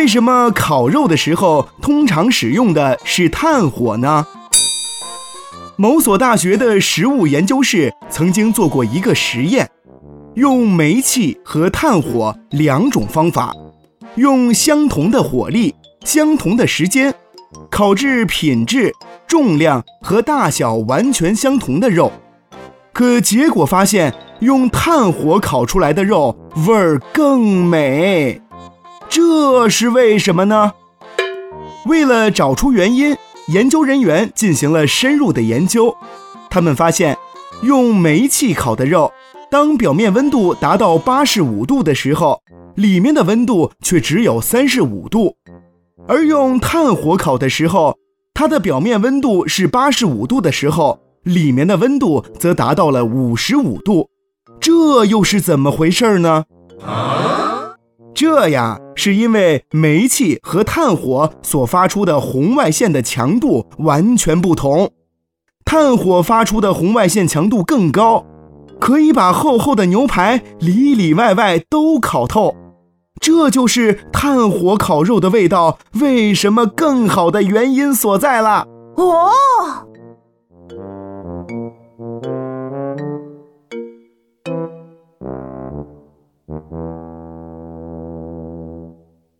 为什么烤肉的时候通常使用的是炭火呢？某所大学的食物研究室曾经做过一个实验，用煤气和炭火两种方法，用相同的火力、相同的时间，烤制品质、重量和大小完全相同的肉，可结果发现，用炭火烤出来的肉味儿更美。这是为什么呢？为了找出原因，研究人员进行了深入的研究。他们发现，用煤气烤的肉，当表面温度达到八十五度的时候，里面的温度却只有三十五度；而用炭火烤的时候，它的表面温度是八十五度的时候，里面的温度则达到了五十五度。这又是怎么回事呢？这呀，是因为煤气和炭火所发出的红外线的强度完全不同，炭火发出的红外线强度更高，可以把厚厚的牛排里里外外都烤透，这就是炭火烤肉的味道为什么更好的原因所在了。哦。